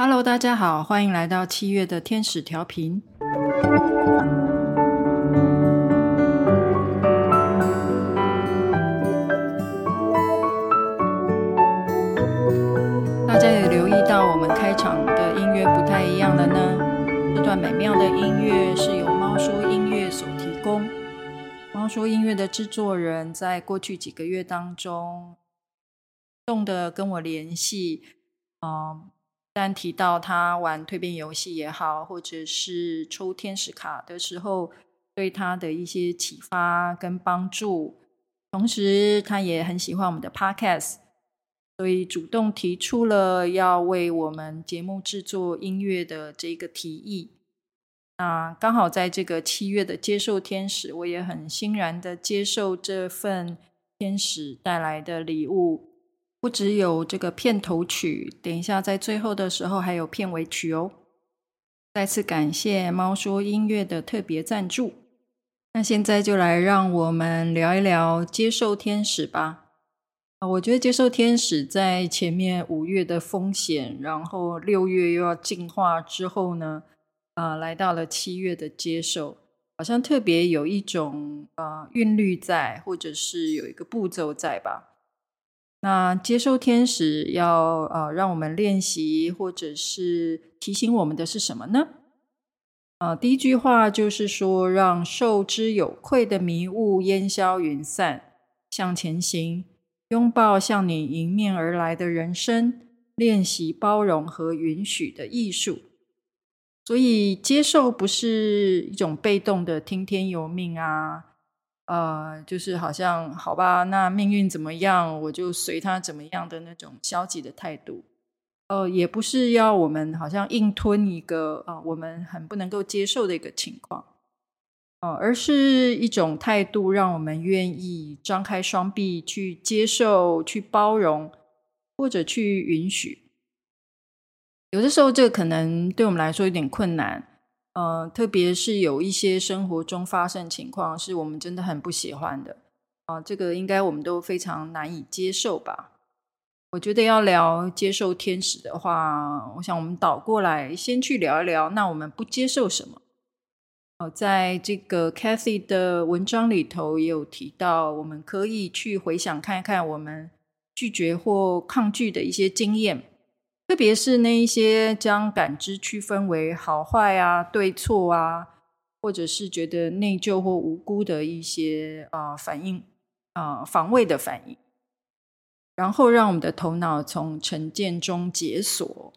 Hello，大家好，欢迎来到七月的天使调频。大家有留意到我们开场的音乐不太一样了呢？这段美妙的音乐是由猫说音乐所提供。猫说音乐的制作人在过去几个月当中，动的跟我联系，嗯。但提到他玩蜕变游戏也好，或者是抽天使卡的时候，对他的一些启发跟帮助，同时他也很喜欢我们的 Podcast，所以主动提出了要为我们节目制作音乐的这个提议。那刚好在这个七月的接受天使，我也很欣然的接受这份天使带来的礼物。不只有这个片头曲，等一下在最后的时候还有片尾曲哦。再次感谢猫说音乐的特别赞助。那现在就来让我们聊一聊接受天使吧。啊，我觉得接受天使在前面五月的风险，然后六月又要进化之后呢，啊，来到了七月的接受，好像特别有一种啊韵律在，或者是有一个步骤在吧。那接受天使要呃让我们练习，或者是提醒我们的是什么呢？啊、呃，第一句话就是说，让受之有愧的迷雾烟消云散，向前行，拥抱向你迎面而来的人生，练习包容和允许的艺术。所以，接受不是一种被动的听天由命啊。呃，就是好像好吧，那命运怎么样，我就随他怎么样的那种消极的态度。呃，也不是要我们好像硬吞一个啊、我们很不能够接受的一个情况。哦，而是一种态度，让我们愿意张开双臂去接受、去包容，或者去允许。有的时候，这个可能对我们来说有点困难。呃，特别是有一些生活中发生情况，是我们真的很不喜欢的啊，这个应该我们都非常难以接受吧？我觉得要聊接受天使的话，我想我们倒过来先去聊一聊，那我们不接受什么？哦，在这个 Kathy 的文章里头也有提到，我们可以去回想看一看我们拒绝或抗拒的一些经验。特别是那一些将感知区分为好坏啊、对错啊，或者是觉得内疚或无辜的一些啊、呃、反应啊、呃、防卫的反应，然后让我们的头脑从成见中解锁。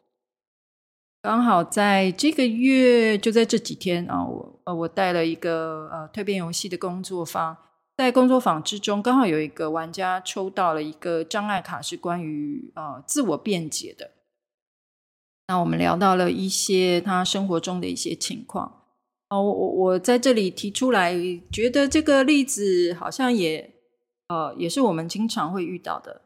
刚好在这个月，就在这几天啊，我呃我带了一个呃蜕变游戏的工作坊，在工作坊之中，刚好有一个玩家抽到了一个障碍卡，是关于啊、呃、自我辩解的。那我们聊到了一些他生活中的一些情况。哦，我我在这里提出来，觉得这个例子好像也呃也是我们经常会遇到的。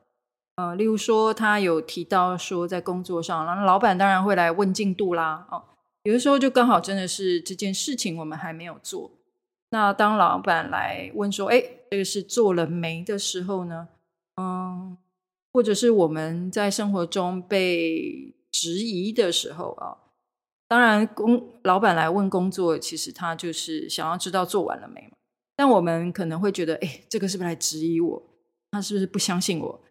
呃，例如说他有提到说在工作上，然后老板当然会来问进度啦哦，有的时候就刚好真的是这件事情我们还没有做，那当老板来问说，哎，这个是做了没的时候呢，嗯，或者是我们在生活中被质疑的时候啊，当然工老板来问工作，其实他就是想要知道做完了没嘛。但我们可能会觉得，哎，这个是不是来质疑我？他是不是不相信我？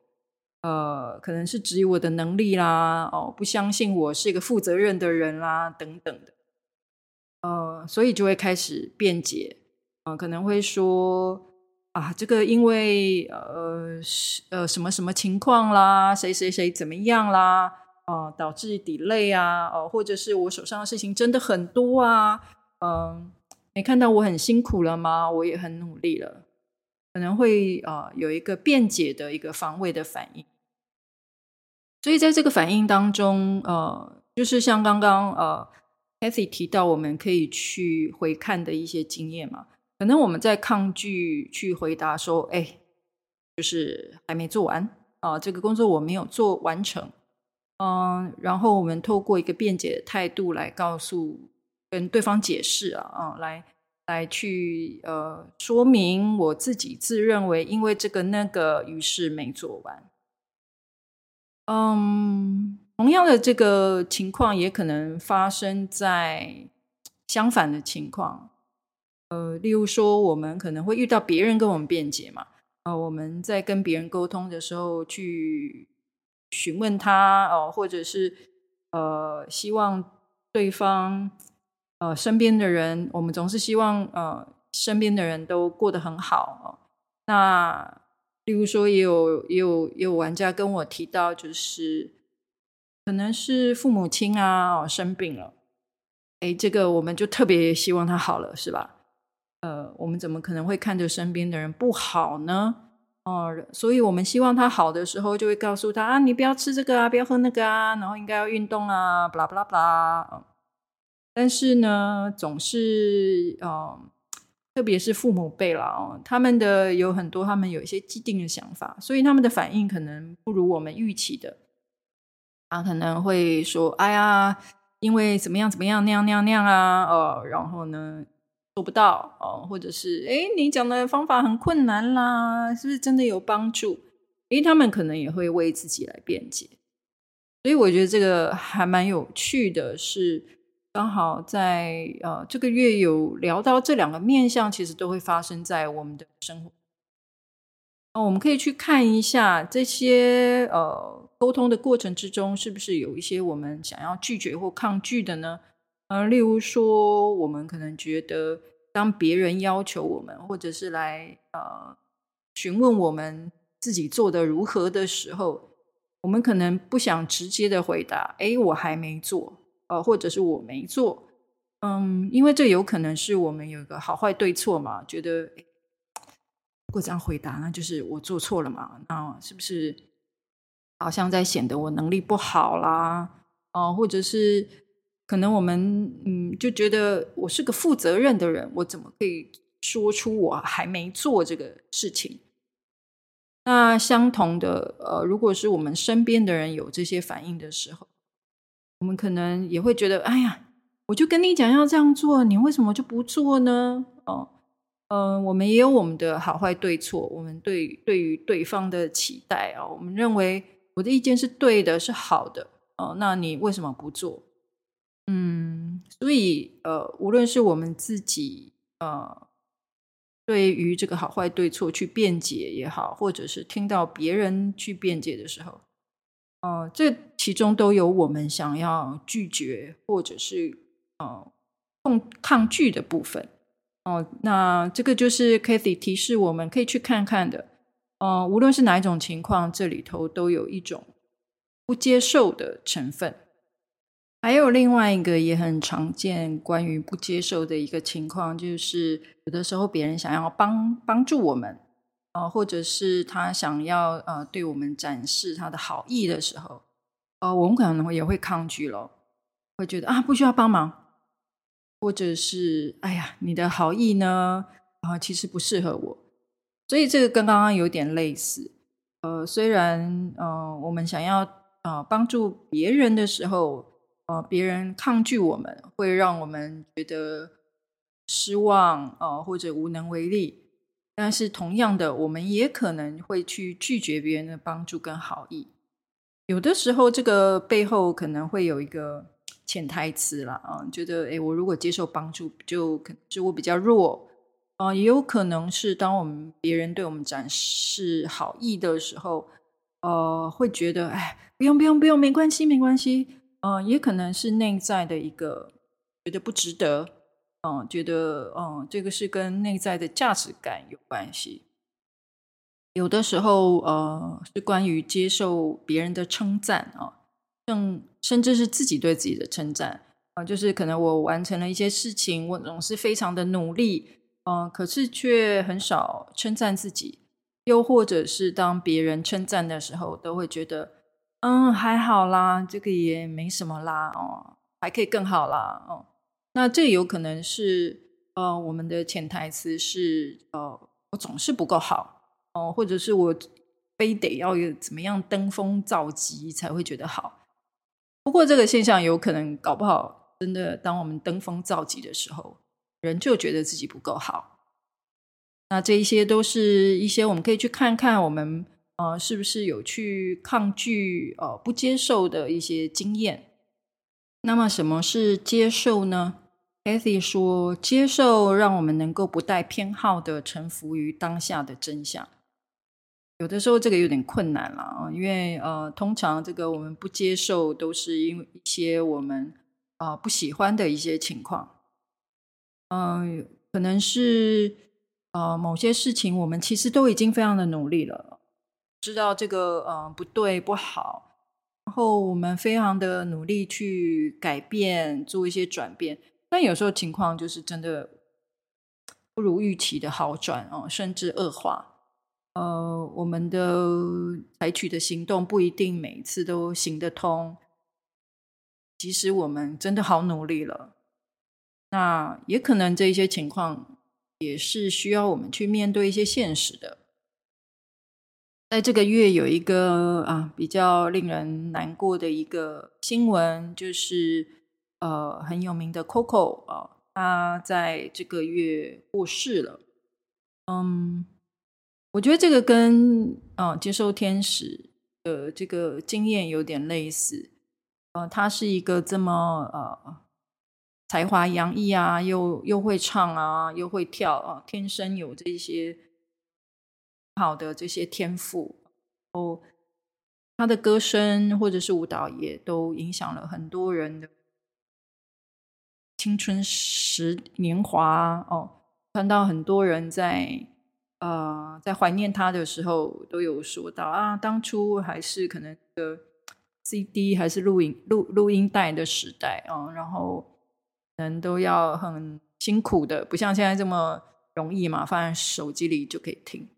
呃，可能是质疑我的能力啦，哦，不相信我是一个负责任的人啦，等等的。呃，所以就会开始辩解，呃，可能会说啊，这个因为呃呃什么什么情况啦，谁谁谁怎么样啦。哦、呃，导致 delay 啊，哦、或者是我手上的事情真的很多啊，嗯、呃，没看到我很辛苦了吗？我也很努力了，可能会啊、有一个辩解的一个防卫的反应，所以在这个反应当中，呃，就是像刚刚呃 Kathy 提到，我们可以去回看的一些经验嘛，可能我们在抗拒去回答说，哎，就是还没做完啊、呃，这个工作我没有做完成。嗯，然后我们透过一个辩解的态度来告诉跟对方解释啊，啊，来来去呃说明我自己自认为因为这个那个，于是没做完。嗯，同样的这个情况也可能发生在相反的情况。呃，例如说，我们可能会遇到别人跟我们辩解嘛，呃，我们在跟别人沟通的时候去询问他哦，或者是呃，希望对方呃身边的人，我们总是希望呃身边的人都过得很好，呃，那例如说，也有也有也有玩家跟我提到，就是可能是父母亲啊，哦，生病了，哎，这个我们就特别希望他好了，是吧？呃，我们怎么可能会看着身边的人不好呢？哦、所以我们希望他好的时候，就会告诉他啊，你不要吃这个啊，不要喝那个啊，然后应该要运动啊，巴拉巴拉巴拉。但是呢，总是呃，特别是父母辈了哦，他们的有很多，他们有一些既定的想法，所以他们的反应可能不如我们预期的。他可能会说：“哎呀，因为怎么样怎么样那样那样那样啊，哦、呃，然后呢？”做不到哦，或者是诶，你讲的方法很困难啦，是不是真的有帮助？诶，他们可能也会为自己来辩解，所以我觉得这个还蛮有趣的是，是刚好在呃这个月有聊到这两个面向，其实都会发生在我们的生活。哦，我们可以去看一下这些呃沟通的过程之中，是不是有一些我们想要拒绝或抗拒的呢？呃，例如说，我们可能觉得，当别人要求我们，或者是来呃询问我们自己做得如何的时候，我们可能不想直接的回答，诶，我还没做，呃，或者是我没做，嗯，因为这有可能是我们有一个好坏对错嘛，觉得，如果这样回答，那就是我做错了嘛，那是不是好像在显得我能力不好啦？哦、或者是。可能我们嗯就觉得我是个负责任的人，我怎么可以说出我还没做这个事情？那相同的，呃，如果是我们身边的人有这些反应的时候，我们可能也会觉得，哎呀，我就跟你讲要这样做，你为什么就不做呢？哦，嗯、呃，我们也有我们的好坏对错，我们对对于对方的期待啊、哦，我们认为我的意见是对的，是好的，哦，那你为什么不做？嗯，所以呃，无论是我们自己呃，对于这个好坏对错去辩解也好，或者是听到别人去辩解的时候，呃，这其中都有我们想要拒绝或者是呃抗抗拒的部分。哦、那这个就是 Kathy 提示我们可以去看看的。呃，无论是哪一种情况，这里头都有一种不接受的成分。还有另外一个也很常见关于不接受的一个情况，就是有的时候别人想要帮帮助我们，呃，或者是他想要呃对我们展示他的好意的时候，呃，我们可能也会抗拒咯，会觉得啊不需要帮忙，或者是哎呀你的好意呢？啊，其实不适合我，所以这个跟刚刚有点类似，呃，虽然呃我们想要呃帮助别人的时候。呃，别人抗拒我们，会让我们觉得失望，呃，或者无能为力。但是同样的，我们也可能会去拒绝别人的帮助跟好意。有的时候，这个背后可能会有一个潜台词啦，啊、觉得，诶，我如果接受帮助，就可能我比较弱，啊、也有可能是当我们别人对我们展示好意的时候，呃，会觉得，哎，不用，不用，不用，没关系，没关系。嗯、也可能是内在的一个觉得不值得，嗯、觉得嗯、这个是跟内在的价值感有关系。有的时候，呃，是关于接受别人的称赞啊，甚、甚至是自己对自己的称赞啊、就是可能我完成了一些事情，我总是非常的努力，嗯、可是却很少称赞自己，又或者是当别人称赞的时候，都会觉得。嗯，还好啦，这个也没什么啦，哦，还可以更好啦，哦，那这有可能是呃，我们的潜台词是呃，我总是不够好，哦，或者是我非得要有怎么样登峰造极才会觉得好。不过这个现象有可能搞不好，真的当我们登峰造极的时候，人就觉得自己不够好。那这一些都是一些我们可以去看看我们。呃，是不是有去抗拒、呃不接受的一些经验？那么，什么是接受呢？Kathy 说，接受让我们能够不带偏好的臣服于当下的真相。有的时候这个有点困难了啊，因为呃，通常这个我们不接受，都是因为一些我们啊、呃、不喜欢的一些情况。嗯、可能是呃某些事情，我们其实都已经非常的努力了，知道这个呃不对不好。然后我们非常的努力去改变，做一些转变，但有时候情况就是真的不如预期的好转哦，甚至恶化。呃，我们的采取的行动不一定每一次都行得通，即使我们真的好努力了，那也可能这一些情况也是需要我们去面对一些现实的。在这个月有一个啊比较令人难过的一个新闻，就是呃很有名的 Coco 啊，他在这个月过世了。嗯，我觉得这个跟啊接受天使的这个经验有点类似。呃，他是一个这么呃才华洋溢啊，又又会唱啊，又会跳啊，天生有这些。好的这些天赋，哦，他的歌声或者是舞蹈也都影响了很多人的青春时年华哦。看到很多人在呃在怀念他的时候，都有说到啊，当初还是可能的 CD 还是录音录录音带的时代啊，然后人都要很辛苦的，不像现在这么容易嘛，放在手机里就可以听。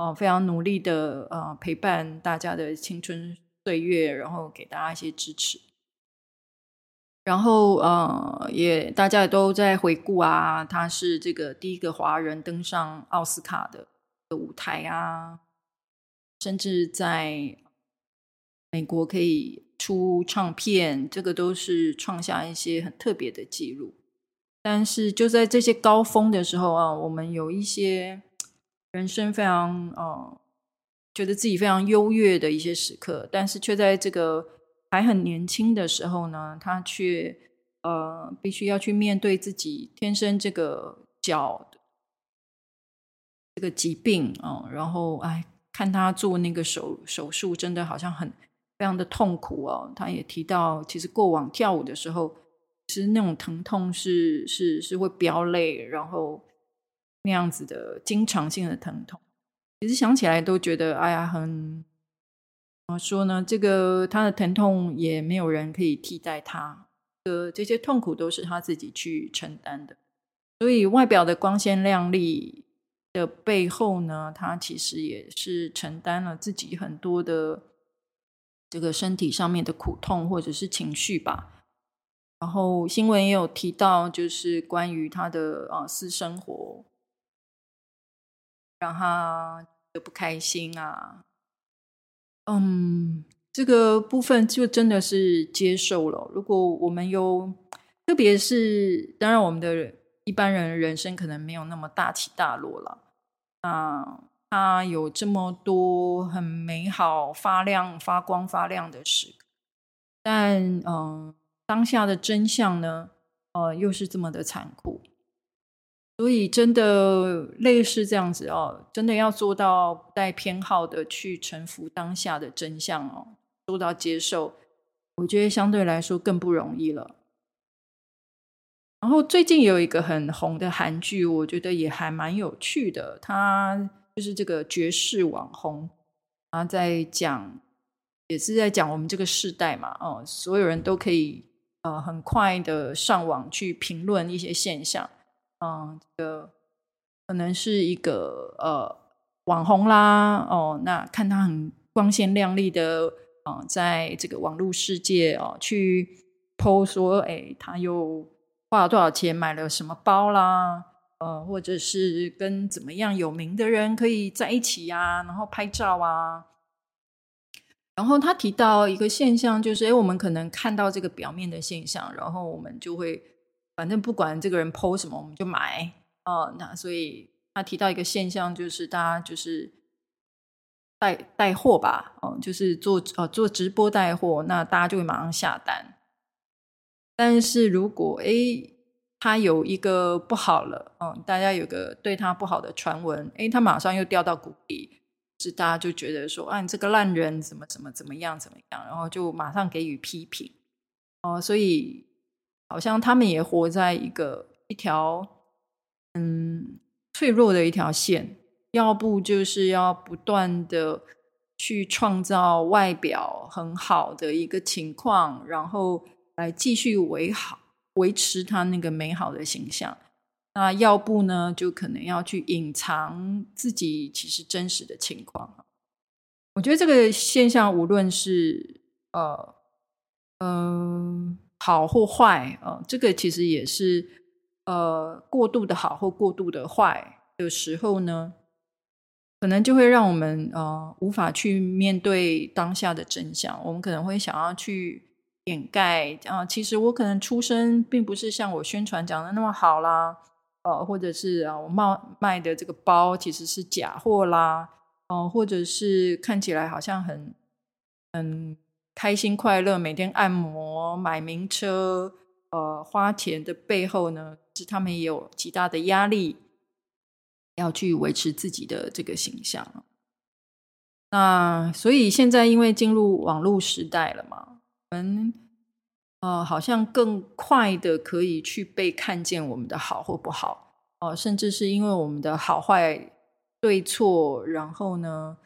哦，非常努力的呃陪伴大家的青春岁月，然后给大家一些支持，然后呃也大家也都在回顾啊，他是这个第一个华人登上奥斯卡的舞台啊，甚至在美国可以出唱片，这个都是创下一些很特别的记录。但是就在这些高峰的时候啊，我们有一些。人生非常呃，觉得自己非常优越的一些时刻，但是却在这个还很年轻的时候呢，他却呃必须要去面对自己天生这个脚这个疾病啊、然后哎，看他做那个手手术，真的好像很非常的痛苦哦。他也提到，其实过往跳舞的时候，其实那种疼痛是是是会飙泪，然后。那样子的经常性的疼痛，其实想起来都觉得，哎呀，很怎么说呢？这个他的疼痛也没有人可以替代他的，这些痛苦都是他自己去承担的。所以外表的光鲜亮丽的背后呢，他其实也是承担了自己很多的这个身体上面的苦痛或者是情绪吧。然后新闻也有提到，就是关于他的啊私生活。让他就不开心啊，嗯，这个部分就真的是接受了。如果我们有，特别是当然，我们的一般人人生可能没有那么大起大落了。啊，他有这么多很美好、发亮、发光、发亮的时刻，但嗯，当下的真相呢，呃，又是这么的残酷。所以，真的类似这样子哦，真的要做到不带偏好的去臣服当下的真相哦，做到接受，我觉得相对来说更不容易了。然后最近有一个很红的韩剧，我觉得也还蛮有趣的，它就是这个绝世网红啊，在讲，也是在讲我们这个世代嘛，哦，所有人都可以呃很快的上网去评论一些现象。嗯，这个可能是一个呃网红啦，哦，那看他很光鲜亮丽的，啊、呃，在这个网络世界哦、去 po 说，哎，他又花了多少钱买了什么包啦，呃，或者是跟怎么样有名的人可以在一起呀、然后拍照啊。然后他提到一个现象，就是哎，我们可能看到这个表面的现象，然后我们就会。反正不管这个人 po 什么，我们就买哦。那所以他提到一个现象，就是大家就是带带货吧，哦，就是做呃做直播带货，那大家就会马上下单。但是如果诶他有一个不好了，嗯，大家有个对他不好的传闻，诶他马上又掉到谷底，是大家就觉得说，啊，你这个烂人，怎么怎么怎么样怎么样，然后就马上给予批评，哦，所以好像他们也活在一个一条嗯脆弱的一条线。要不就是要不断的去创造外表很好的一个情况，然后来继续维好维持他那个美好的形象。那要不呢，就可能要去隐藏自己其实真实的情况。我觉得这个现象，无论是呃嗯、呃、好或坏啊、呃，这个其实也是呃过度的好或过度的坏的时候呢。可能就会让我们呃无法去面对当下的真相。我们可能会想要去掩盖啊、其实我可能出身并不是像我宣传讲的那么好啦，呃，或者是啊，我卖卖的这个包其实是假货啦，哦、或者是看起来好像很很开心快乐，每天按摩、买名车、呃，花钱的背后呢，是他们也有极大的压力。要去维持自己的这个形象，那所以现在因为进入网络时代了嘛，我们呃好像更快的可以去被看见我们的好或不好哦、呃，甚至是因为我们的好坏对错，然后呢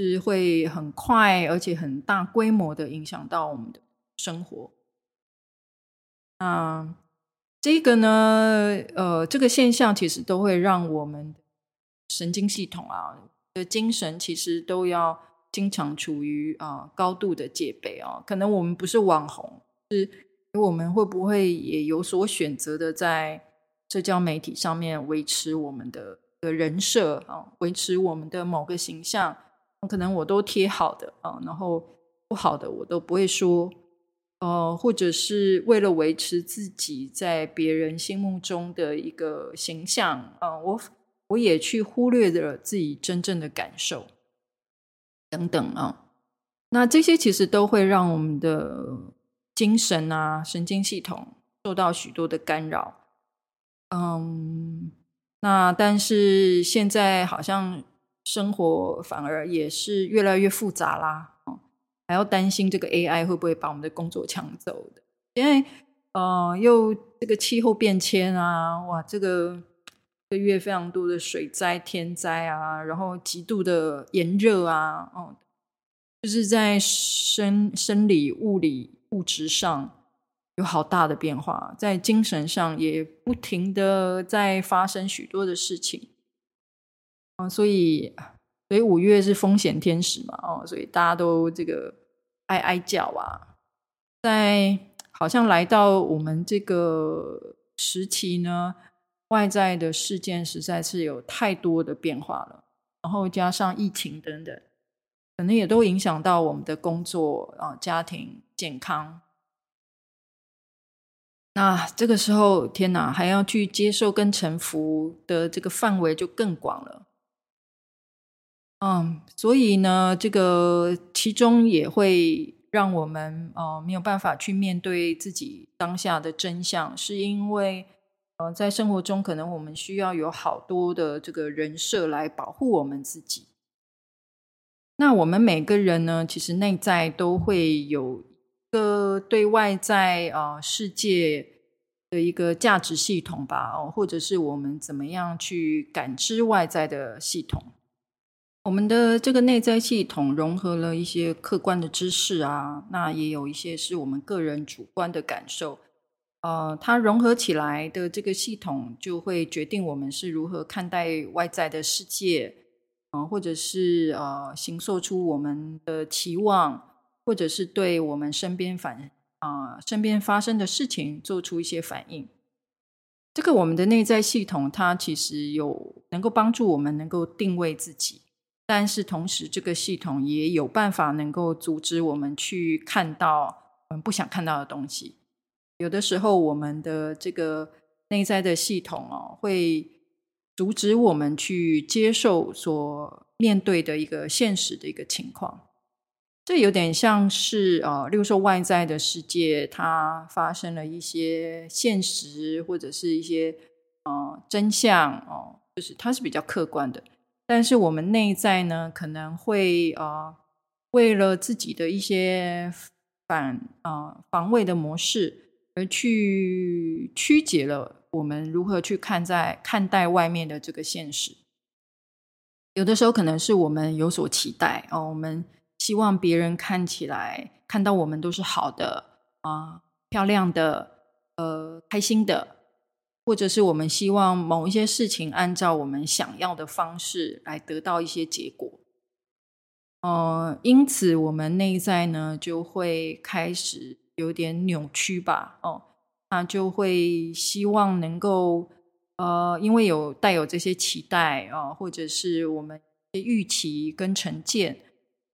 是会很快而且很大规模的影响到我们的生活，那。这个呢，呃，这个现象其实都会让我们神经系统啊的精神其实都要经常处于啊、高度的戒备啊。可能我们不是网红，是我们会不会也有所选择的在社交媒体上面维持我们的的人设啊，维持我们的某个形象？可能我都贴好的啊，然后不好的我都不会说。呃，或者是为了维持自己在别人心目中的一个形象，呃，我我也去忽略了自己真正的感受，等等啊。那这些其实都会让我们的精神啊、神经系统受到许多的干扰。嗯，那但是现在好像生活反而也是越来越复杂啦。还要担心这个 AI 会不会把我们的工作抢走的？因为呃，又这个气候变迁啊，哇，这个这个月非常多的水灾、天灾啊，然后极度的炎热啊，哦，就是在生生理、物理、物质上有好大的变化，在精神上也不停的在发生许多的事情，所以。所以五月是风险天使嘛，哦，所以大家都这个哀哀叫啊，在好像来到我们这个时期呢，外在的事件实在是有太多的变化了，然后加上疫情等等，可能也都影响到我们的工作啊、家庭、健康。那这个时候，天哪，还要去接受跟臣服的这个范围就更广了。嗯，所以呢，这个其中也会让我们呃没有办法去面对自己当下的真相，是因为呃在生活中可能我们需要有好多的这个人设来保护我们自己。那我们每个人呢，其实内在都会有一个对外在啊、世界的一个价值系统吧，哦，或者是我们怎么样去感知外在的系统。我们的这个内在系统融合了一些客观的知识啊，那也有一些是我们个人主观的感受，呃，它融合起来的这个系统就会决定我们是如何看待外在的世界，呃，或者是呃，形塑出我们的期望，或者是对我们身边反啊，身边发生的事情做出一些反应。这个我们的内在系统，它其实有能够帮助我们能够定位自己。但是同时，这个系统也有办法能够阻止我们去看到我们不想看到的东西。有的时候，我们的这个内在的系统哦，会阻止我们去接受所面对的一个现实的一个情况。这有点像是呃，例如说外在的世界，它发生了一些现实或者是一些呃真相哦、就是它是比较客观的。但是我们内在呢，可能会呃，为了自己的一些反啊、防卫的模式，而去曲解了我们如何去看待看待外面的这个现实。有的时候可能是我们有所期待哦，我们希望别人看起来看到我们都是好的啊、漂亮的、呃开心的，或者是我们希望某一些事情按照我们想要的方式来得到一些结果。呃，因此我们内在呢就会开始有点扭曲吧，哦，那就会希望能够，呃，因为有带有这些期待啊、或者是我们预期跟成见，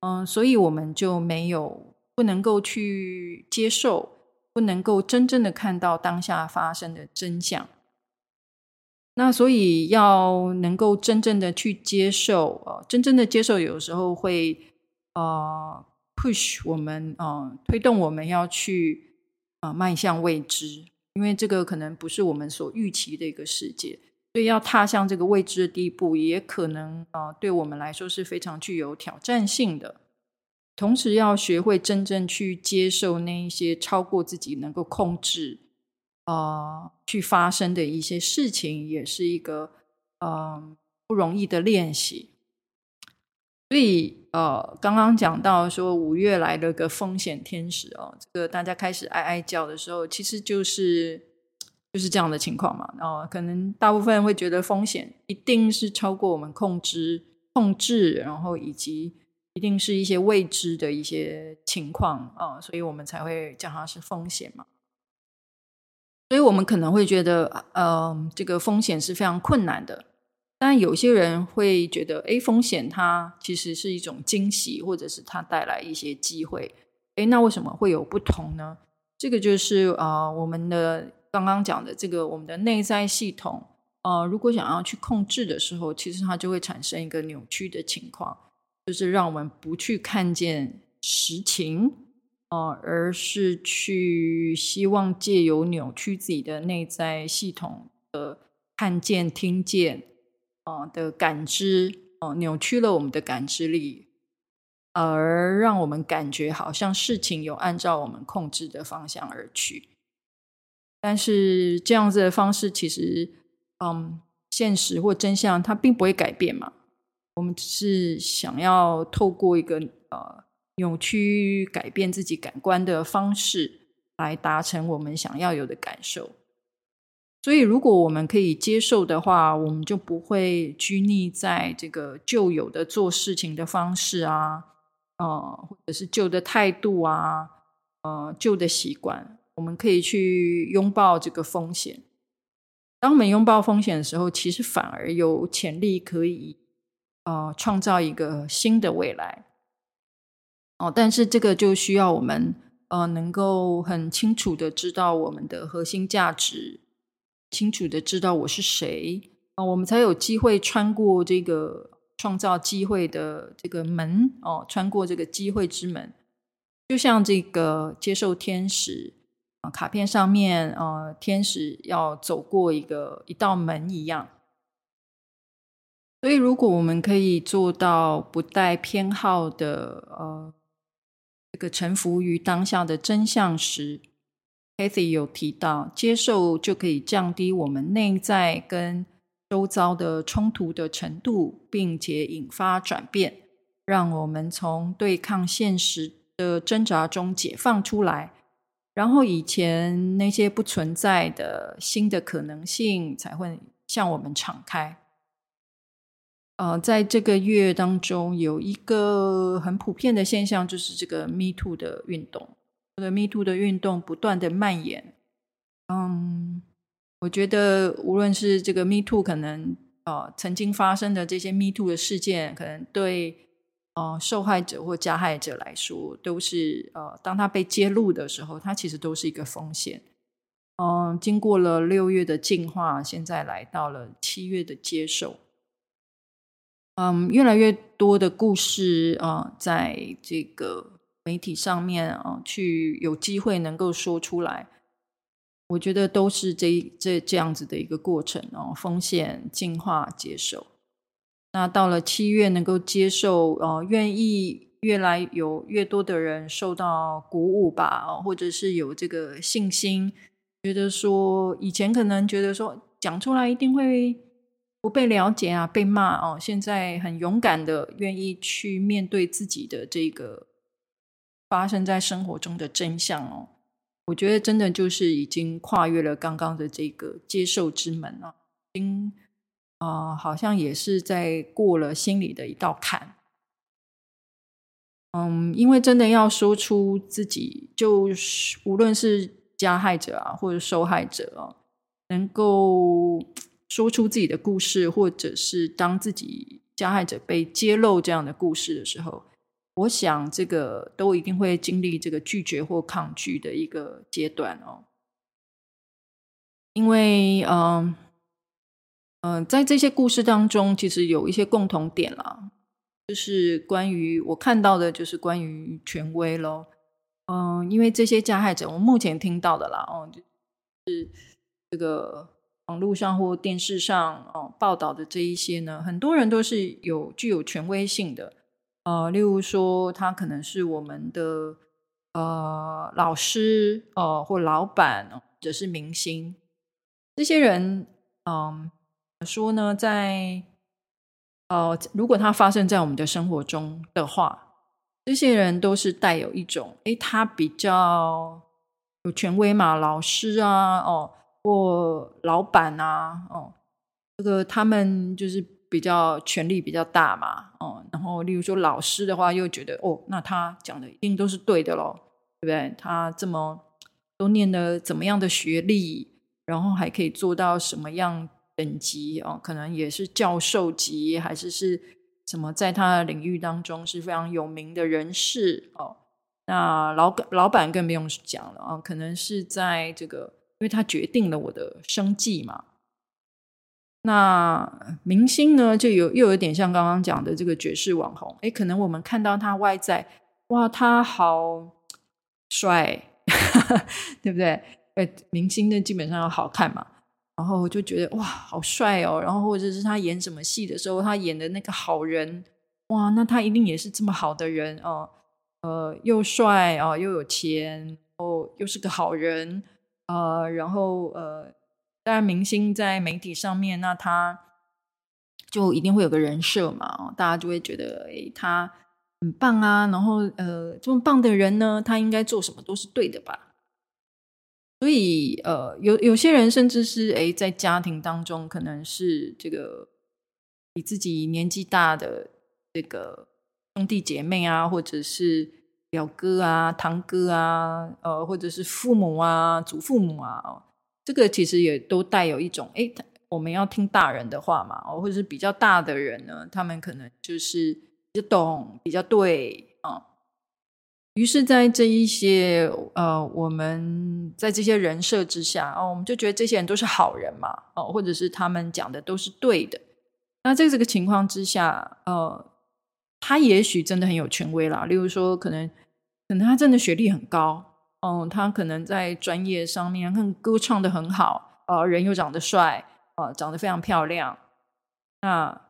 嗯、所以我们就没有不能够去接受，不能够真正的看到当下发生的真相。那所以要能够真正的去接受，呃，真正的接受有时候会呃 push 我们，呃，推动我们要去呃迈向未知，因为这个可能不是我们所预期的一个世界，所以要踏向这个未知的地步，也可能呃对我们来说是非常具有挑战性的。同时要学会真正去接受那一些超过自己能够控制。呃，去发生的一些事情，也是一个呃不容易的练习。所以呃，刚刚讲到说五月来了个风险天使哦，这个大家开始哀哀叫的时候，其实就是就是这样的情况嘛。然后可能大部分会觉得风险一定是超过我们控制控制，然后以及一定是一些未知的一些情况啊，所以我们才会叫它是风险嘛。所以我们可能会觉得，呃，这个风险是非常困难的。但有些人会觉得，哎，风险它其实是一种惊喜，或者是它带来一些机会。哎，那为什么会有不同呢？这个就是啊、我们的刚刚讲的这个我们的内在系统，呃，如果想要去控制的时候，其实它就会产生一个扭曲的情况，就是让我们不去看见实情。哦，而是去希望借由扭曲自己的内在系统的看见、听见，哦的感知，哦扭曲了我们的感知力，而让我们感觉好像事情有按照我们控制的方向而去。但是这样子的方式，其实，嗯，现实或真相它并不会改变嘛。我们只是想要透过一个呃。扭曲改变自己感官的方式，来达成我们想要有的感受。所以，如果我们可以接受的话，我们就不会拘泥在这个旧有的做事情的方式啊，呃，或者是旧的态度啊，呃，旧的习惯。我们可以去拥抱这个风险。当我们拥抱风险的时候，其实反而有潜力可以呃创造一个新的未来。哦，但是这个就需要我们呃，能够很清楚的知道我们的核心价值，清楚的知道我是谁啊，我们才有机会穿过这个创造机会的这个门哦，穿过这个机会之门，就像这个接受天使啊，卡片上面呃，天使要走过一个一道门一样。所以，如果我们可以做到不带偏好的呃。这个臣服于当下的真相时，Kathy 有提到，接受就可以降低我们内在跟周遭的冲突的程度，并且引发转变，让我们从对抗现实的挣扎中解放出来，然后以前那些不存在的新的可能性才会向我们敞开。呃，在这个月当中，有一个很普遍的现象，就是这个 Me Too 的运动。这个 Me Too 的运动不断的蔓延。嗯，我觉得无论是这个 Me Too 可能呃曾经发生的这些 Me Too 的事件，可能对呃受害者或加害者来说，都是呃当他被揭露的时候，他其实都是一个风险。嗯，经过了六月的进化，现在来到了七月的接受。嗯，越来越多的故事啊，在这个媒体上面啊，去有机会能够说出来，我觉得都是这这这样子的一个过程哦。风险进化接受，那到了七月能够接受，呃，愿意越来有越多的人受到鼓舞吧，或者是有这个信心，觉得说以前可能觉得说讲出来一定会。不被了解啊，被骂哦。现在很勇敢的，愿意去面对自己的这个发生在生活中的真相哦。我觉得真的就是已经跨越了刚刚的这个接受之门啊，已经啊，好像也是在过了心里的一道坎。嗯，因为真的要说出自己，就是无论是加害者啊，或者受害者啊，能够。说出自己的故事，或者是当自己加害者被揭露这样的故事的时候，我想这个都一定会经历这个拒绝或抗拒的一个阶段哦。因为，嗯、嗯、在这些故事当中，其实有一些共同点啦，就是关于我看到的，就是关于权威咯。嗯、因为这些加害者，我目前听到的啦，哦，就是这个。网络上或电视上哦报道的这一些呢，很多人都是有具有权威性的，呃，例如说他可能是我们的呃老师、呃，或老板，或者是明星，这些人，嗯、呃，说呢，在呃，如果他发生在我们的生活中的话，这些人都是带有一种，诶，他比较有权威嘛，老师啊，哦。或老板啊，哦，这个他们就是比较权力比较大嘛，哦，然后例如说老师的话，又觉得哦，那他讲的一定都是对的咯，对不对？他这么都念了怎么样的学历，然后还可以做到什么样等级哦？可能也是教授级，还是是什么，在他的领域当中是非常有名的人士哦。那老老板更不用讲了啊，哦，可能是在这个。因为他决定了我的生计嘛。那明星呢，就有又有点像刚刚讲的这个爵士网红。诶，可能我们看到他外在，哇，他好帅，对不对？诶，明星呢基本上要好看嘛。然后我就觉得哇，好帅哦。然后或者是他演什么戏的时候，他演的那个好人，哇，那他一定也是这么好的人哦。呃，又帅啊，又有钱，哦，又是个好人。呃，然后呃，当然明星在媒体上面，那他就一定会有个人设嘛，大家就会觉得，诶，他很棒啊，然后呃，这么棒的人呢，他应该做什么都是对的吧？所以呃，有有些人甚至是诶，在家庭当中，可能是这个比自己年纪大的这个兄弟姐妹啊，或者是。表哥啊，堂哥啊，呃，或者是父母啊，祖父母啊，这个其实也都带有一种，哎，我们要听大人的话嘛，哦或者是比较大的人呢，他们可能就是比较懂，比较对啊。于是，在这一些呃，我们在这些人设之下，哦，我们就觉得这些人都是好人嘛，哦，或者是他们讲的都是对的。那在这个情况之下，呃。他也许真的很有权威啦，例如说，可能可能他真的学历很高，嗯，他可能在专业上面，很歌唱的很好，呃，人又长得帅，呃，长得非常漂亮，那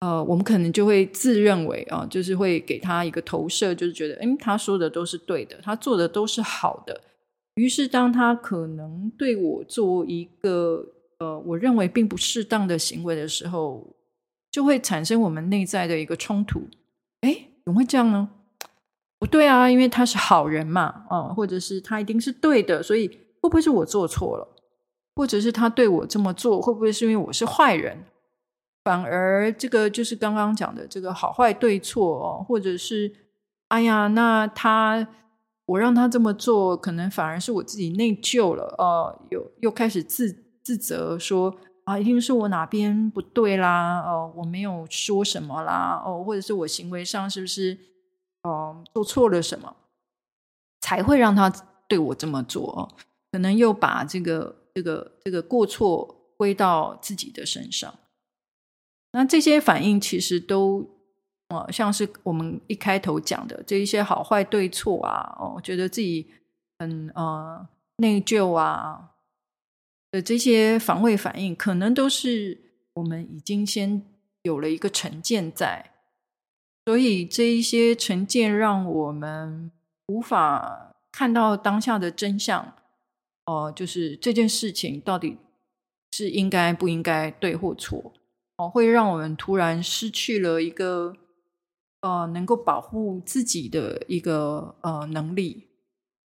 呃，我们可能就会自认为啊，就是会给他一个投射，就是觉得，嗯，他说的都是对的，他做的都是好的。于是，当他可能对我做一个呃，我认为并不适当的行为的时候。就会产生我们内在的一个冲突，诶，怎么会这样呢？不对啊，因为他是好人嘛，哦，或者是他一定是对的，所以会不会是我做错了？或者是他对我这么做，会不会是因为我是坏人？反而这个就是刚刚讲的这个好坏对错哦，或者是哎呀，那他我让他这么做，可能反而是我自己内疚了哦，又又开始自自责说。啊，一定是我哪边不对啦，哦，我没有说什么啦，哦，或者是我行为上是不是，哦，做错了什么，才会让他对我这么做？可能又把这个这个这个过错归到自己的身上。那这些反应其实都，呃，像是我们一开头讲的这一些好坏对错啊，哦，觉得自己很呃内疚啊的这些防卫反应，可能都是我们已经先有了一个成见在，所以这一些成见让我们无法看到当下的真相。哦，就是这件事情到底是应该不应该对或错哦，会让我们突然失去了一个呃能够保护自己的一个呃能力，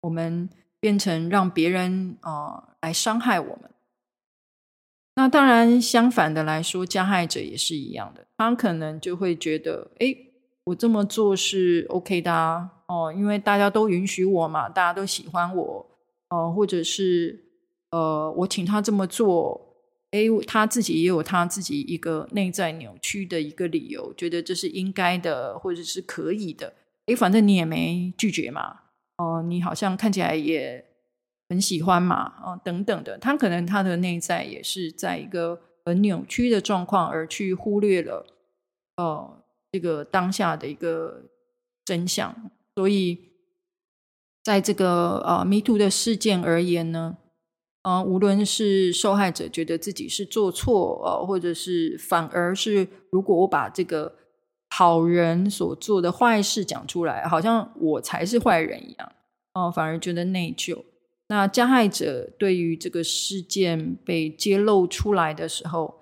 我们变成让别人呃来伤害我们。那当然，相反的来说，加害者也是一样的，他可能就会觉得，哎，我这么做是 OK 的啊，哦，因为大家都允许我嘛，大家都喜欢我。哦，或者是呃，我请他这么做，哎，他自己也有他自己一个内在扭曲的一个理由，觉得这是应该的，或者是可以的。哎，反正你也没拒绝嘛，哦、你好像看起来也很喜欢嘛，啊、等等的。他可能他的内在也是在一个很扭曲的状况，而去忽略了哦、这个当下的一个真相，所以。在这个呃 Me Too 的事件而言呢，呃，无论是受害者觉得自己是做错，呃，或者是反而是如果我把这个好人所做的坏事讲出来，好像我才是坏人一样，哦、反而觉得内疚。那加害者对于这个事件被揭露出来的时候，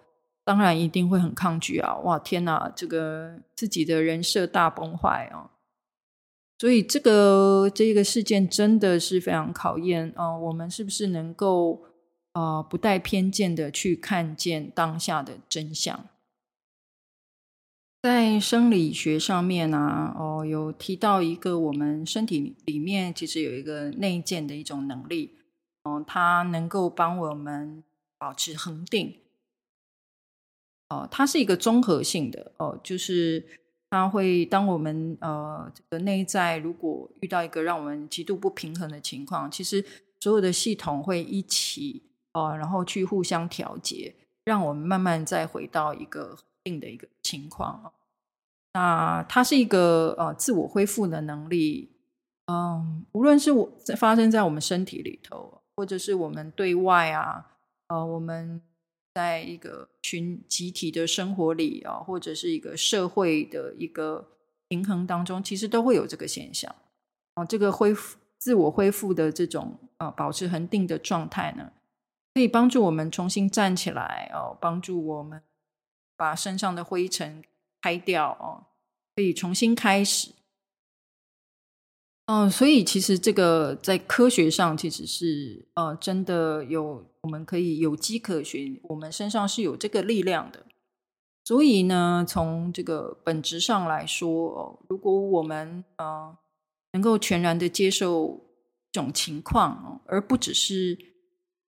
当然一定会很抗拒啊！哇，天哪，这个自己的人设大崩坏啊！所以这个这个事件真的是非常考验啊、我们是不是能够啊、不带偏见的去看见当下的真相？在生理学上面呢、啊，哦，有提到一个我们身体里面其实有一个内建的一种能力，哦、它能够帮我们保持恒定。哦、它是一个综合性的哦、就是。它会当我们呃这个内在如果遇到一个让我们极度不平衡的情况，其实所有的系统会一起哦、然后去互相调节，让我们慢慢再回到一个定的一个情况。那它是一个呃自我恢复的能力，嗯、无论是我在发生在我们身体里头，或者是我们对外啊，呃，我们。在一个群集体的生活里啊，或者是一个社会的一个平衡当中，其实都会有这个现象啊。这个恢复自我恢复的这种啊，保持恒定的状态呢，可以帮助我们重新站起来哦，帮助我们把身上的灰尘拍掉哦，可以重新开始。嗯，所以其实这个在科学上其实是呃真的有，我们可以有迹可循，我们身上是有这个力量的。所以呢，从这个本质上来说，如果我们呃能够全然的接受这种情况，而不只是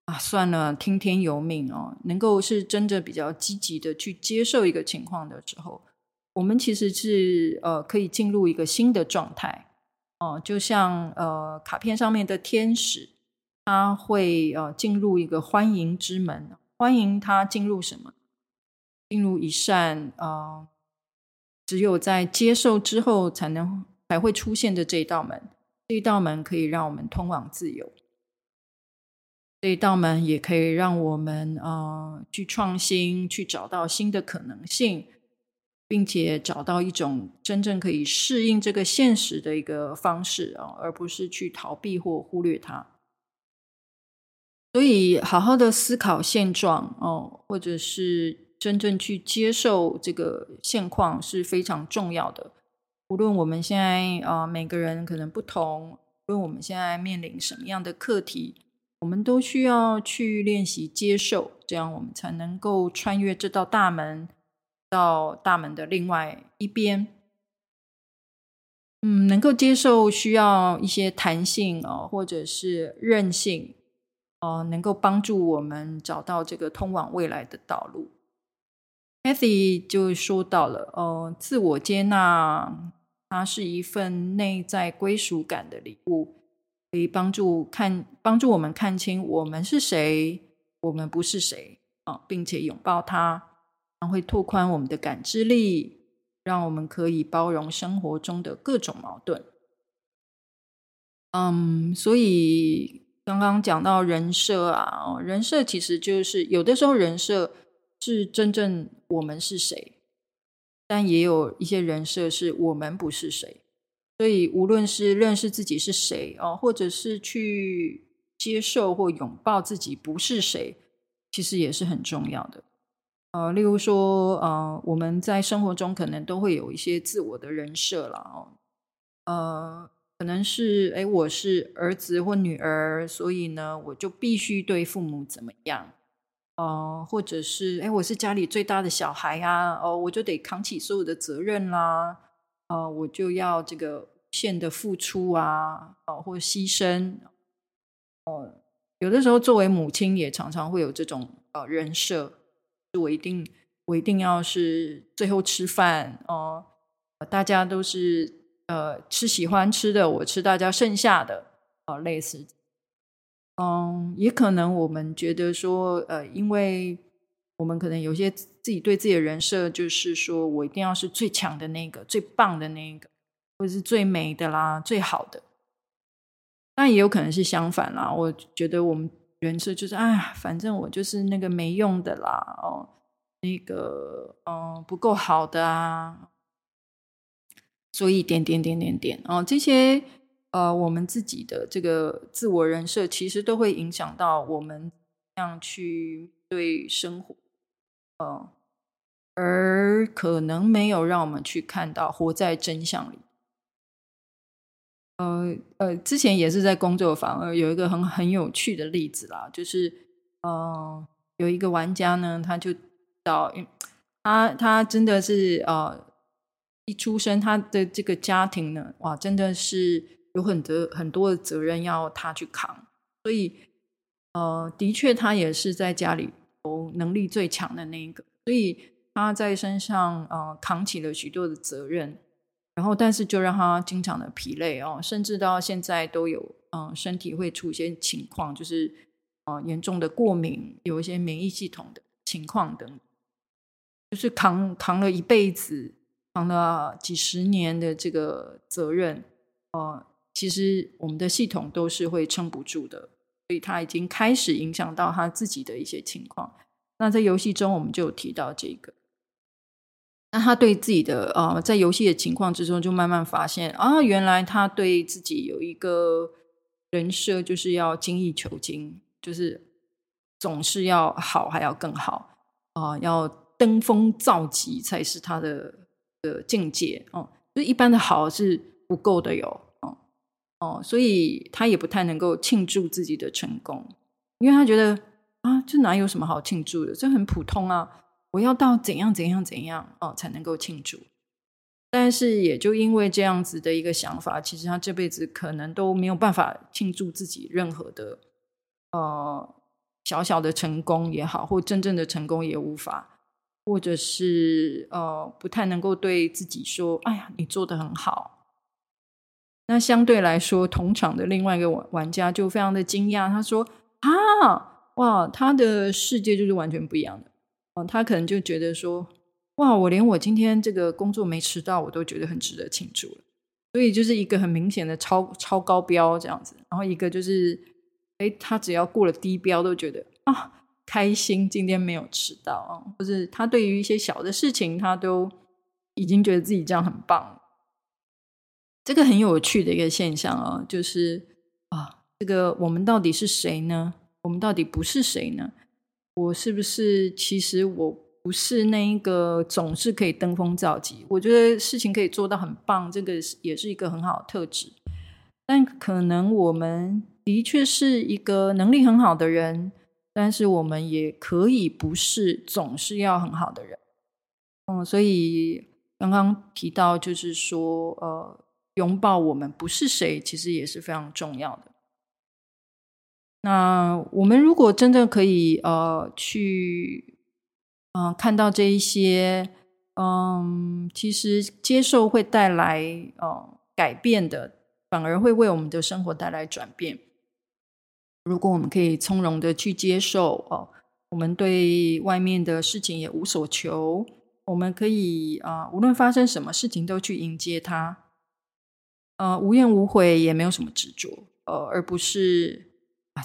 啊算了听天由命哦，能够是真的比较积极的去接受一个情况的时候，我们其实是呃可以进入一个新的状态。哦，就像呃卡片上面的天使，他会呃进入一个欢迎之门，欢迎他进入什么？进入一扇呃只有在接受之后才能才会出现的这一道门。这一道门可以让我们通往自由，这一道门也可以让我们呃去创新，去找到新的可能性。并且找到一种真正可以适应这个现实的一个方式啊，而不是去逃避或忽略它。所以，好好的思考现状哦，或者是真正去接受这个现况是非常重要的。无论我们现在啊，每个人可能不同，无论我们现在面临什么样的课题，我们都需要去练习接受，这样我们才能够穿越这道大门。到大门的另外一边，嗯，能够接受需要一些弹性哦，或者是韧性哦，能够帮助我们找到这个通往未来的道路。Kathy 就说到了呃，自我接纳，它是一份内在归属感的礼物，可以帮助看帮助我们看清我们是谁，我们不是谁啊，并且拥抱它，会拓宽我们的感知力，让我们可以包容生活中的各种矛盾。嗯，所以刚刚讲到人设啊，人设其实就是有的时候人设是真正我们是谁，但也有一些人设是我们不是谁。所以无论是认识自己是谁哦，或者是去接受或拥抱自己不是谁，其实也是很重要的。呃，例如说，呃，我们在生活中可能都会有一些自我的人设了哦，呃。可能是哎，我是儿子或女儿，所以呢，我就必须对父母怎么样？哦、呃，或者是哎，我是家里最大的小孩啊，哦，我就得扛起所有的责任啦，呃，我就要这个无限的付出啊，哦、呃，或牺牲。哦、呃，有的时候作为母亲也常常会有这种呃人设，我一定我一定要是最后吃饭哦、大家都是。呃，吃喜欢吃的，我吃大家剩下的，啊、呃，类似，嗯，也可能我们觉得说，呃，因为我们可能有些自己对自己的人设，就是说我一定要是最强的那个、最棒的那个，或者是最美的啦、最好的。那也有可能是相反啦，我觉得我们人设就是，啊，反正我就是那个没用的啦，哦，那个，嗯，不够好的啊。所以点点点点点哦，这些呃，我们自己的这个自我人设，其实都会影响到我们这样去对生活，呃，而可能没有让我们去看到活在真相里。呃呃，之前也是在工作坊，有一个很很有趣的例子啦，就是呃，有一个玩家呢，他就到，他他真的是呃。一出生，他的这个家庭呢，哇，真的是有很多很多的责任要他去扛，所以，呃，的确，他也是在家里头能力最强的那一个，所以他在身上呃扛起了许多的责任，然后，但是就让他经常的疲累哦，甚至到现在都有嗯、身体会出现情况，就是呃严重的过敏，有一些免疫系统的情况等，就是扛扛了一辈子。扛了几十年的这个责任，呃，其实我们的系统都是会撑不住的，所以他已经开始影响到他自己的一些情况。那在游戏中，我们就提到这个。那他对自己的呃，在游戏的情况之中，就慢慢发现啊，原来他对自己有一个人设，就是要精益求精，就是总是要好，还要更好啊，要登峰造极才是他的。的境界哦，就一般的好是不够的哟，哦哦，所以他也不太能够庆祝自己的成功，因为他觉得啊，这哪有什么好庆祝的？这很普通啊，我要到怎样怎样怎样哦才能够庆祝。但是也就因为这样子的一个想法，其实他这辈子可能都没有办法庆祝自己任何的呃小小的成功也好，或真正的成功也无法。或者是呃，不太能够对自己说：“哎呀，你做的很好。”那相对来说，同场的另外一个玩玩家就非常的惊讶，他说：“啊，哇，他的世界就是完全不一样的。哦，他可能就觉得说：‘哇，我连我今天这个工作没迟到，我都觉得很值得庆祝了。’所以就是一个很明显的超超高标这样子，然后一个就是，哎，他只要过了低标，都觉得啊。”开心今天没有迟到啊，或是他对于一些小的事情，他都已经觉得自己这样很棒。这个很有趣的一个现象啊，就是啊，这个我们到底是谁呢？我们到底不是谁呢？我是不是其实我不是那一个总是可以登峰造极？我觉得事情可以做到很棒，这个也是一个很好的特质。但可能我们的确是一个能力很好的人。但是我们也可以不是总是要很好的人，嗯，所以刚刚提到就是说，呃，拥抱我们不是谁，其实也是非常重要的。那我们如果真的可以，呃，去，嗯、呃，看到这一些，嗯，其实接受会带来，呃，改变的反而会为我们的生活带来转变。如果我们可以从容的去接受哦，我们对外面的事情也无所求，我们可以啊、呃，无论发生什么事情都去迎接它，呃，无怨无悔，也没有什么执着，呃，而不是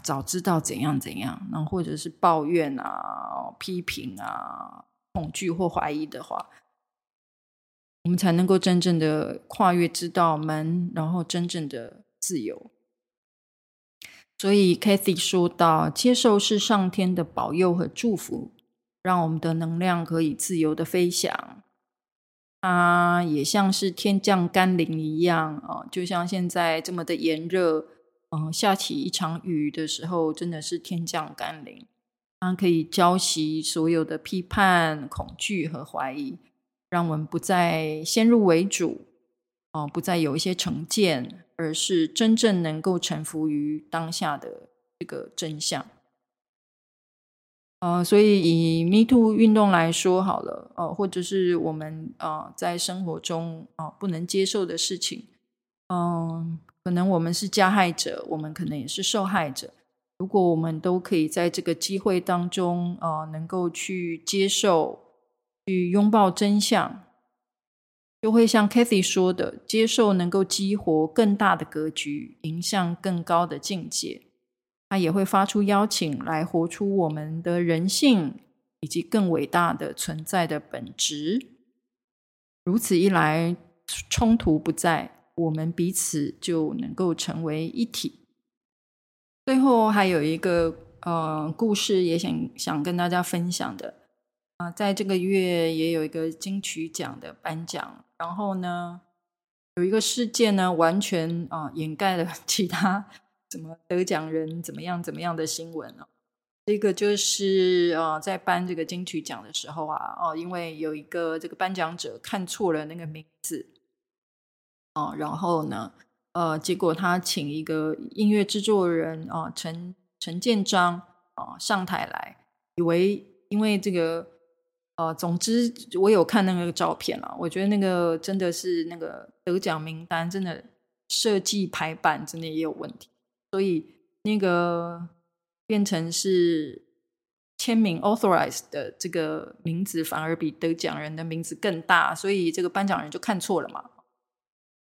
早知道怎样怎样，然后或者是抱怨啊、批评啊、恐惧或怀疑的话，我们才能够真正的跨越这道门，然后真正的自由。所以，Kathy 说到，接受是上天的保佑和祝福，让我们的能量可以自由的飞翔。它也像是天降甘霖一样啊，就像现在这么的炎热，嗯，下起一场雨的时候，真的是天降甘霖。它可以浇熄所有的批判、恐惧和怀疑，让我们不再先入为主，哦，不再有一些成见。而是真正能够臣服于当下的这个真相，呃，所以以 Me Too 运动来说好了，呃，或者是我们啊、在生活中啊、不能接受的事情，嗯、可能我们是加害者，我们可能也是受害者。如果我们都可以在这个机会当中、呃，能够去接受、去拥抱真相。就会像 Kathy 说的，接受能够激活更大的格局，迎向更高的境界。他也会发出邀请，来活出我们的人性以及更伟大的存在的本质。如此一来，冲突不在，我们彼此就能够成为一体。最后还有一个呃故事，也想想跟大家分享的。啊，在这个月也有一个金曲奖的颁奖，然后呢，有一个事件呢，完全啊掩盖了 其他怎么得奖人怎么样怎么样的新闻哦。这个就是啊，在颁这个金曲奖的时候啊，哦，因为有一个这个颁奖者看错了那个名字，哦，然后呢，呃，结果他请一个音乐制作人啊，陈陈建章啊上台来，以为因为这个。呃，总之我有看那个照片了，我觉得那个真的是那个得奖名单真的设计排版真的也有问题，所以那个变成是签名 authorized 的这个名字反而比得奖人的名字更大，所以这个颁奖人就看错了嘛。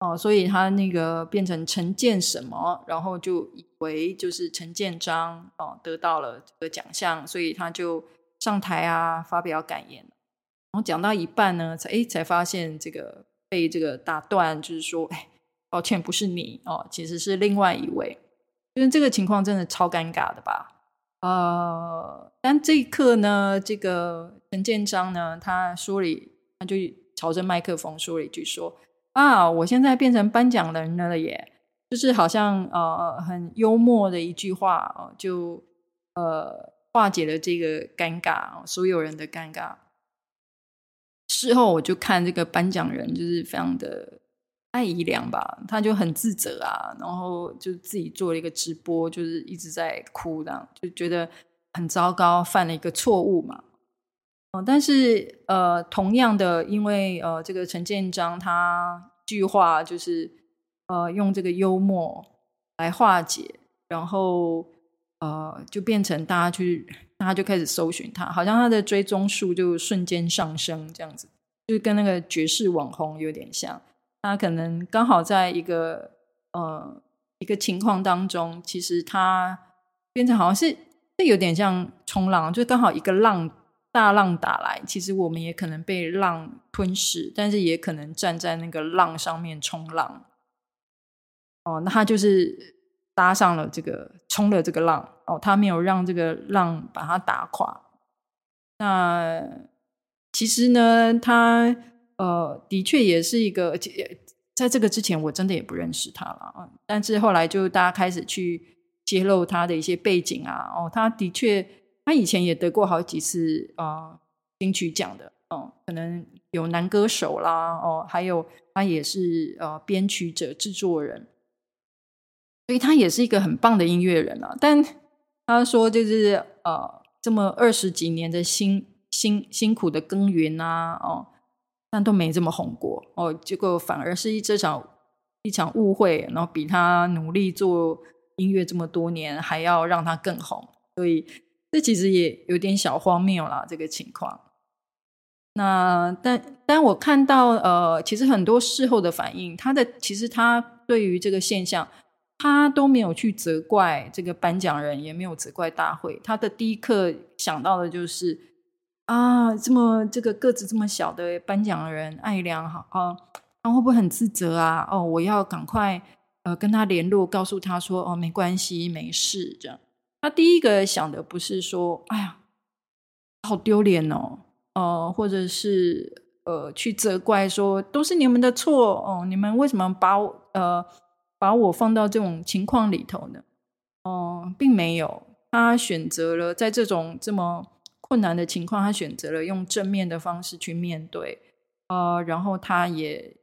哦、所以他那个变成陈建什么，然后就以为就是陈建章哦、得到了这个奖项，所以他就。上台啊，发表感言，然后讲到一半呢，才诶才发现这个被这个打断，就是说，哎，抱歉，不是你哦，其实是另外一位，因为这个情况真的超尴尬的吧？呃，但这一刻呢，这个陈建章呢，他说了，他就朝着麦克风说了一句，说啊，我现在变成颁奖人了耶，就是好像呃很幽默的一句话哦，就呃。化解了这个尴尬，所有人的尴尬。事后我就看这个颁奖人，就是非常的爱姨良吧，他就很自责啊，然后就自己做了一个直播，就是一直在哭，这样就觉得很糟糕，犯了一个错误嘛。哦，但是呃，同样的，因为呃，这个陈建章他句话就是呃，用这个幽默来化解，然后。呃，就变成大家去，大家就开始搜寻他，好像他的追踪数就瞬间上升，这样子，就跟那个爵士网红有点像。他可能刚好在一个呃一个情况当中，其实他变成好像是，这有点像冲浪，就刚好一个浪大浪打来，其实我们也可能被浪吞噬，但是也可能站在那个浪上面冲浪。哦，那他就是。搭上了这个，冲了这个浪哦，他没有让这个浪把他打垮。那其实呢，他呃，的确也是一个，在这个之前我真的也不认识他了啊。但是后来就大家开始去揭露他的一些背景啊，哦，他的确，他以前也得过好几次啊、金曲奖的哦，可能有男歌手啦，哦，还有他也是呃编曲者、制作人。所以他也是一个很棒的音乐人啊，但他说就是呃，这么二十几年的辛辛辛苦的耕耘啊，哦，但都没这么红过哦，结果反而是一这场一场误会，然后比他努力做音乐这么多年还要让他更红，所以这其实也有点小荒谬啦，这个情况。那但但我看到呃，其实很多事后的反应，他的其实他对于这个现象，他都没有去责怪这个颁奖人，也没有责怪大会。他的第一刻想到的就是啊，这么这个个子这么小的颁奖人艾良，好啊，他会不会很自责啊？哦，我要赶快呃跟他联络，告诉他说哦，没关系，没事。这样，他第一个想的不是说，哎呀，好丢脸哦。呃，或者是呃，去责怪说都是你们的错哦，你们为什么把我呃把我放到这种情况里头呢？哦、呃，并没有，他选择了在这种这么困难的情况，他选择了用正面的方式去面对，呃，然后他也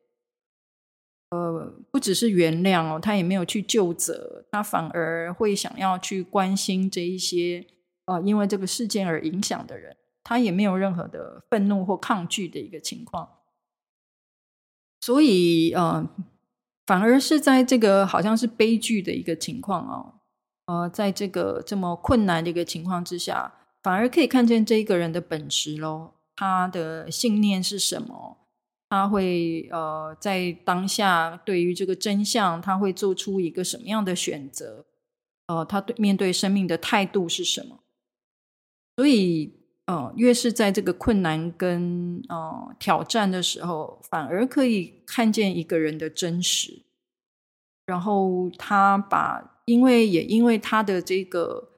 呃不只是原谅哦，他也没有去救责，他反而会想要去关心这一些呃因为这个事件而影响的人。他也没有任何的愤怒或抗拒的一个情况，所以呃，反而是在这个好像是悲剧的一个情况哦，呃，在这个这么困难的一个情况之下，反而可以看见这一个人的本质喽，他的信念是什么？他会呃，在当下对于这个真相，他会做出一个什么样的选择？呃，他对面对生命的态度是什么？所以。呃，越是在这个困难跟呃挑战的时候，反而可以看见一个人的真实。然后他把，因为也因为他的这个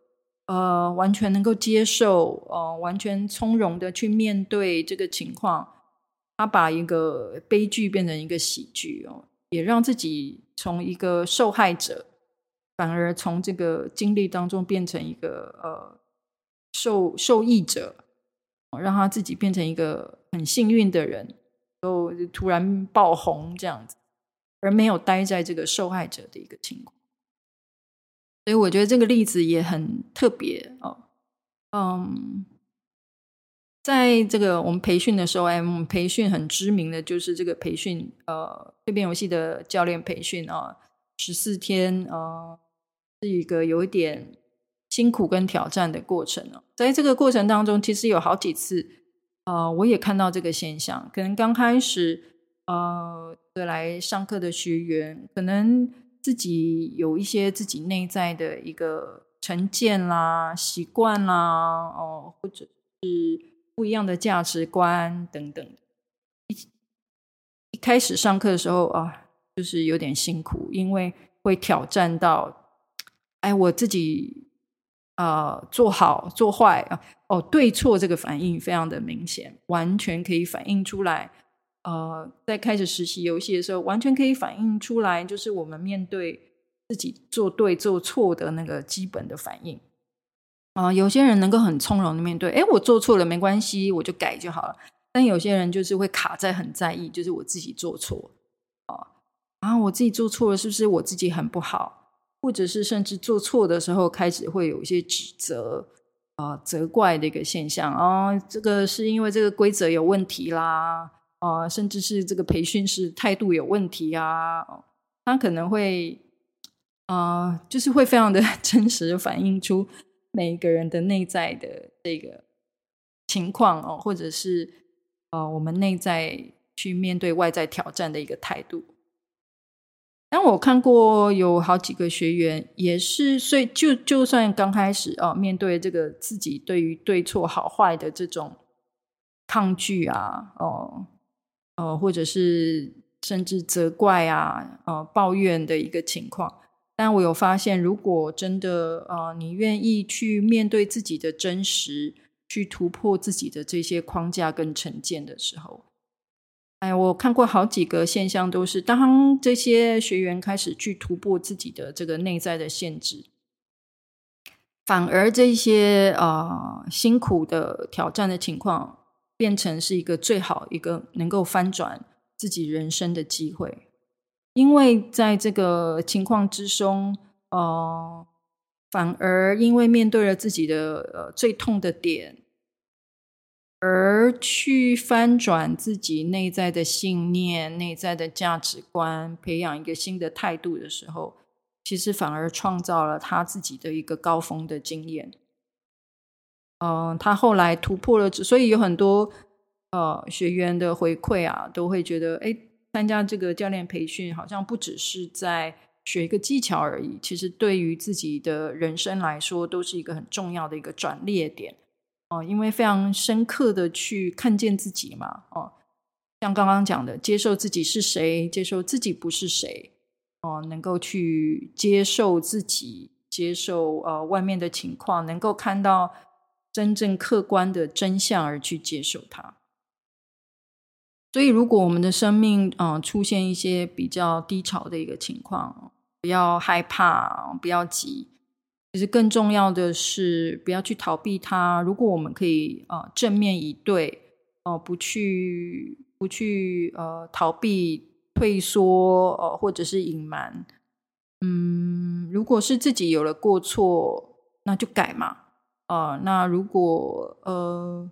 呃，完全能够接受，呃，完全从容的去面对这个情况，他把一个悲剧变成一个喜剧哦，也让自己从一个受害者，反而从这个经历当中变成一个呃受受益者。让他自己变成一个很幸运的人，就突然爆红这样子，而没有待在这个受害者的一个情况。所以我觉得这个例子也很特别哦。嗯，在这个我们培训的时候，哎，我们培训很知名的就是这个培训，呃，蜕变游戏的教练培训啊，十四天，呃，是一个有一点。辛苦跟挑战的过程哦，在这个过程当中，其实有好几次，呃，我也看到这个现象。可能刚开始，呃，来上课的学员，可能自己有一些自己内在的一个成见啦、习惯啦，哦、或者是不一样的价值观等等。一一开始上课的时候啊，就是有点辛苦，因为会挑战到，哎，我自己。呃，做好做坏啊，哦，对错这个反应非常的明显，完全可以反映出来。呃，在开始实习游戏的时候，完全可以反映出来，就是我们面对自己做对做错的那个基本的反应。啊、有些人能够很从容的面对，哎，我做错了没关系，我就改就好了。但有些人就是会卡在很在意，就是我自己做错啊，然后、呃、我自己做错了，是不是我自己很不好？或者是甚至做错的时候，开始会有一些指责啊、责怪的一个现象啊、哦，这个是因为这个规则有问题啦啊、甚至是这个培训师态度有问题啊，他可能会啊、就是会非常的 真实的反映出每一个人的内在的这个情况哦，或者是、呃，我们内在去面对外在挑战的一个态度。当我看过有好几个学员，也是，所以就就算刚开始哦，面对这个自己对于对错好坏的这种抗拒啊，哦，呃，或者是甚至责怪啊，呃，抱怨的一个情况。但我有发现，如果真的啊，你愿意去面对自己的真实，去突破自己的这些框架跟成见的时候。哎，我看过好几个现象，都是当这些学员开始去突破自己的这个内在的限制，反而这些啊、呃、辛苦的挑战的情况，变成是一个最好一个能够翻转自己人生的机会，因为在这个情况之中，呃，反而因为面对了自己的呃最痛的点。而去翻转自己内在的信念、内在的价值观，培养一个新的态度的时候，其实反而创造了他自己的一个高峰的经验。嗯、他后来突破了，所以有很多呃学员的回馈啊，都会觉得，哎，参加这个教练培训，好像不只是在学一个技巧而已，其实对于自己的人生来说，都是一个很重要的一个转捩点。哦，因为非常深刻的去看见自己嘛，哦，像刚刚讲的，接受自己是谁，接受自己不是谁，哦，能够去接受自己，接受呃外面的情况，能够看到真正客观的真相而去接受它。所以，如果我们的生命嗯、出现一些比较低潮的一个情况，不要害怕，不要急。其实更重要的是，不要去逃避它。如果我们可以啊、正面以对，哦、不去不去呃逃避、退缩，呃，或者是隐瞒。嗯，如果是自己有了过错，那就改嘛。啊、那如果呃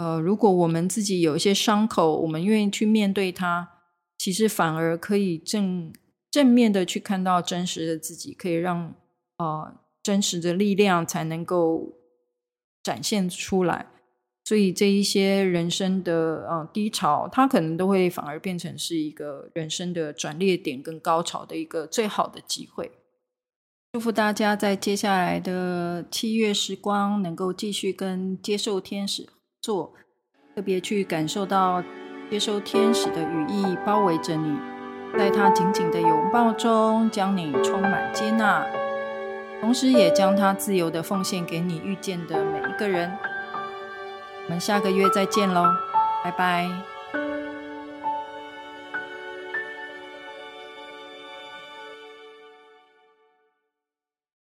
呃，如果我们自己有一些伤口，我们愿意去面对它，其实反而可以正正面的去看到真实的自己，可以让。呃，真实的力量才能够展现出来，所以这一些人生的呃低潮，它可能都会反而变成是一个人生的转捩点跟高潮的一个最好的机会。祝福大家在接下来的七月时光，能够继续跟接受天使做，特别去感受到接收天使的羽翼包围着你，在他紧紧的拥抱中，将你充满接纳。同时，也将他自由的奉献给你遇见的每一个人。我们下个月再见喽，拜拜。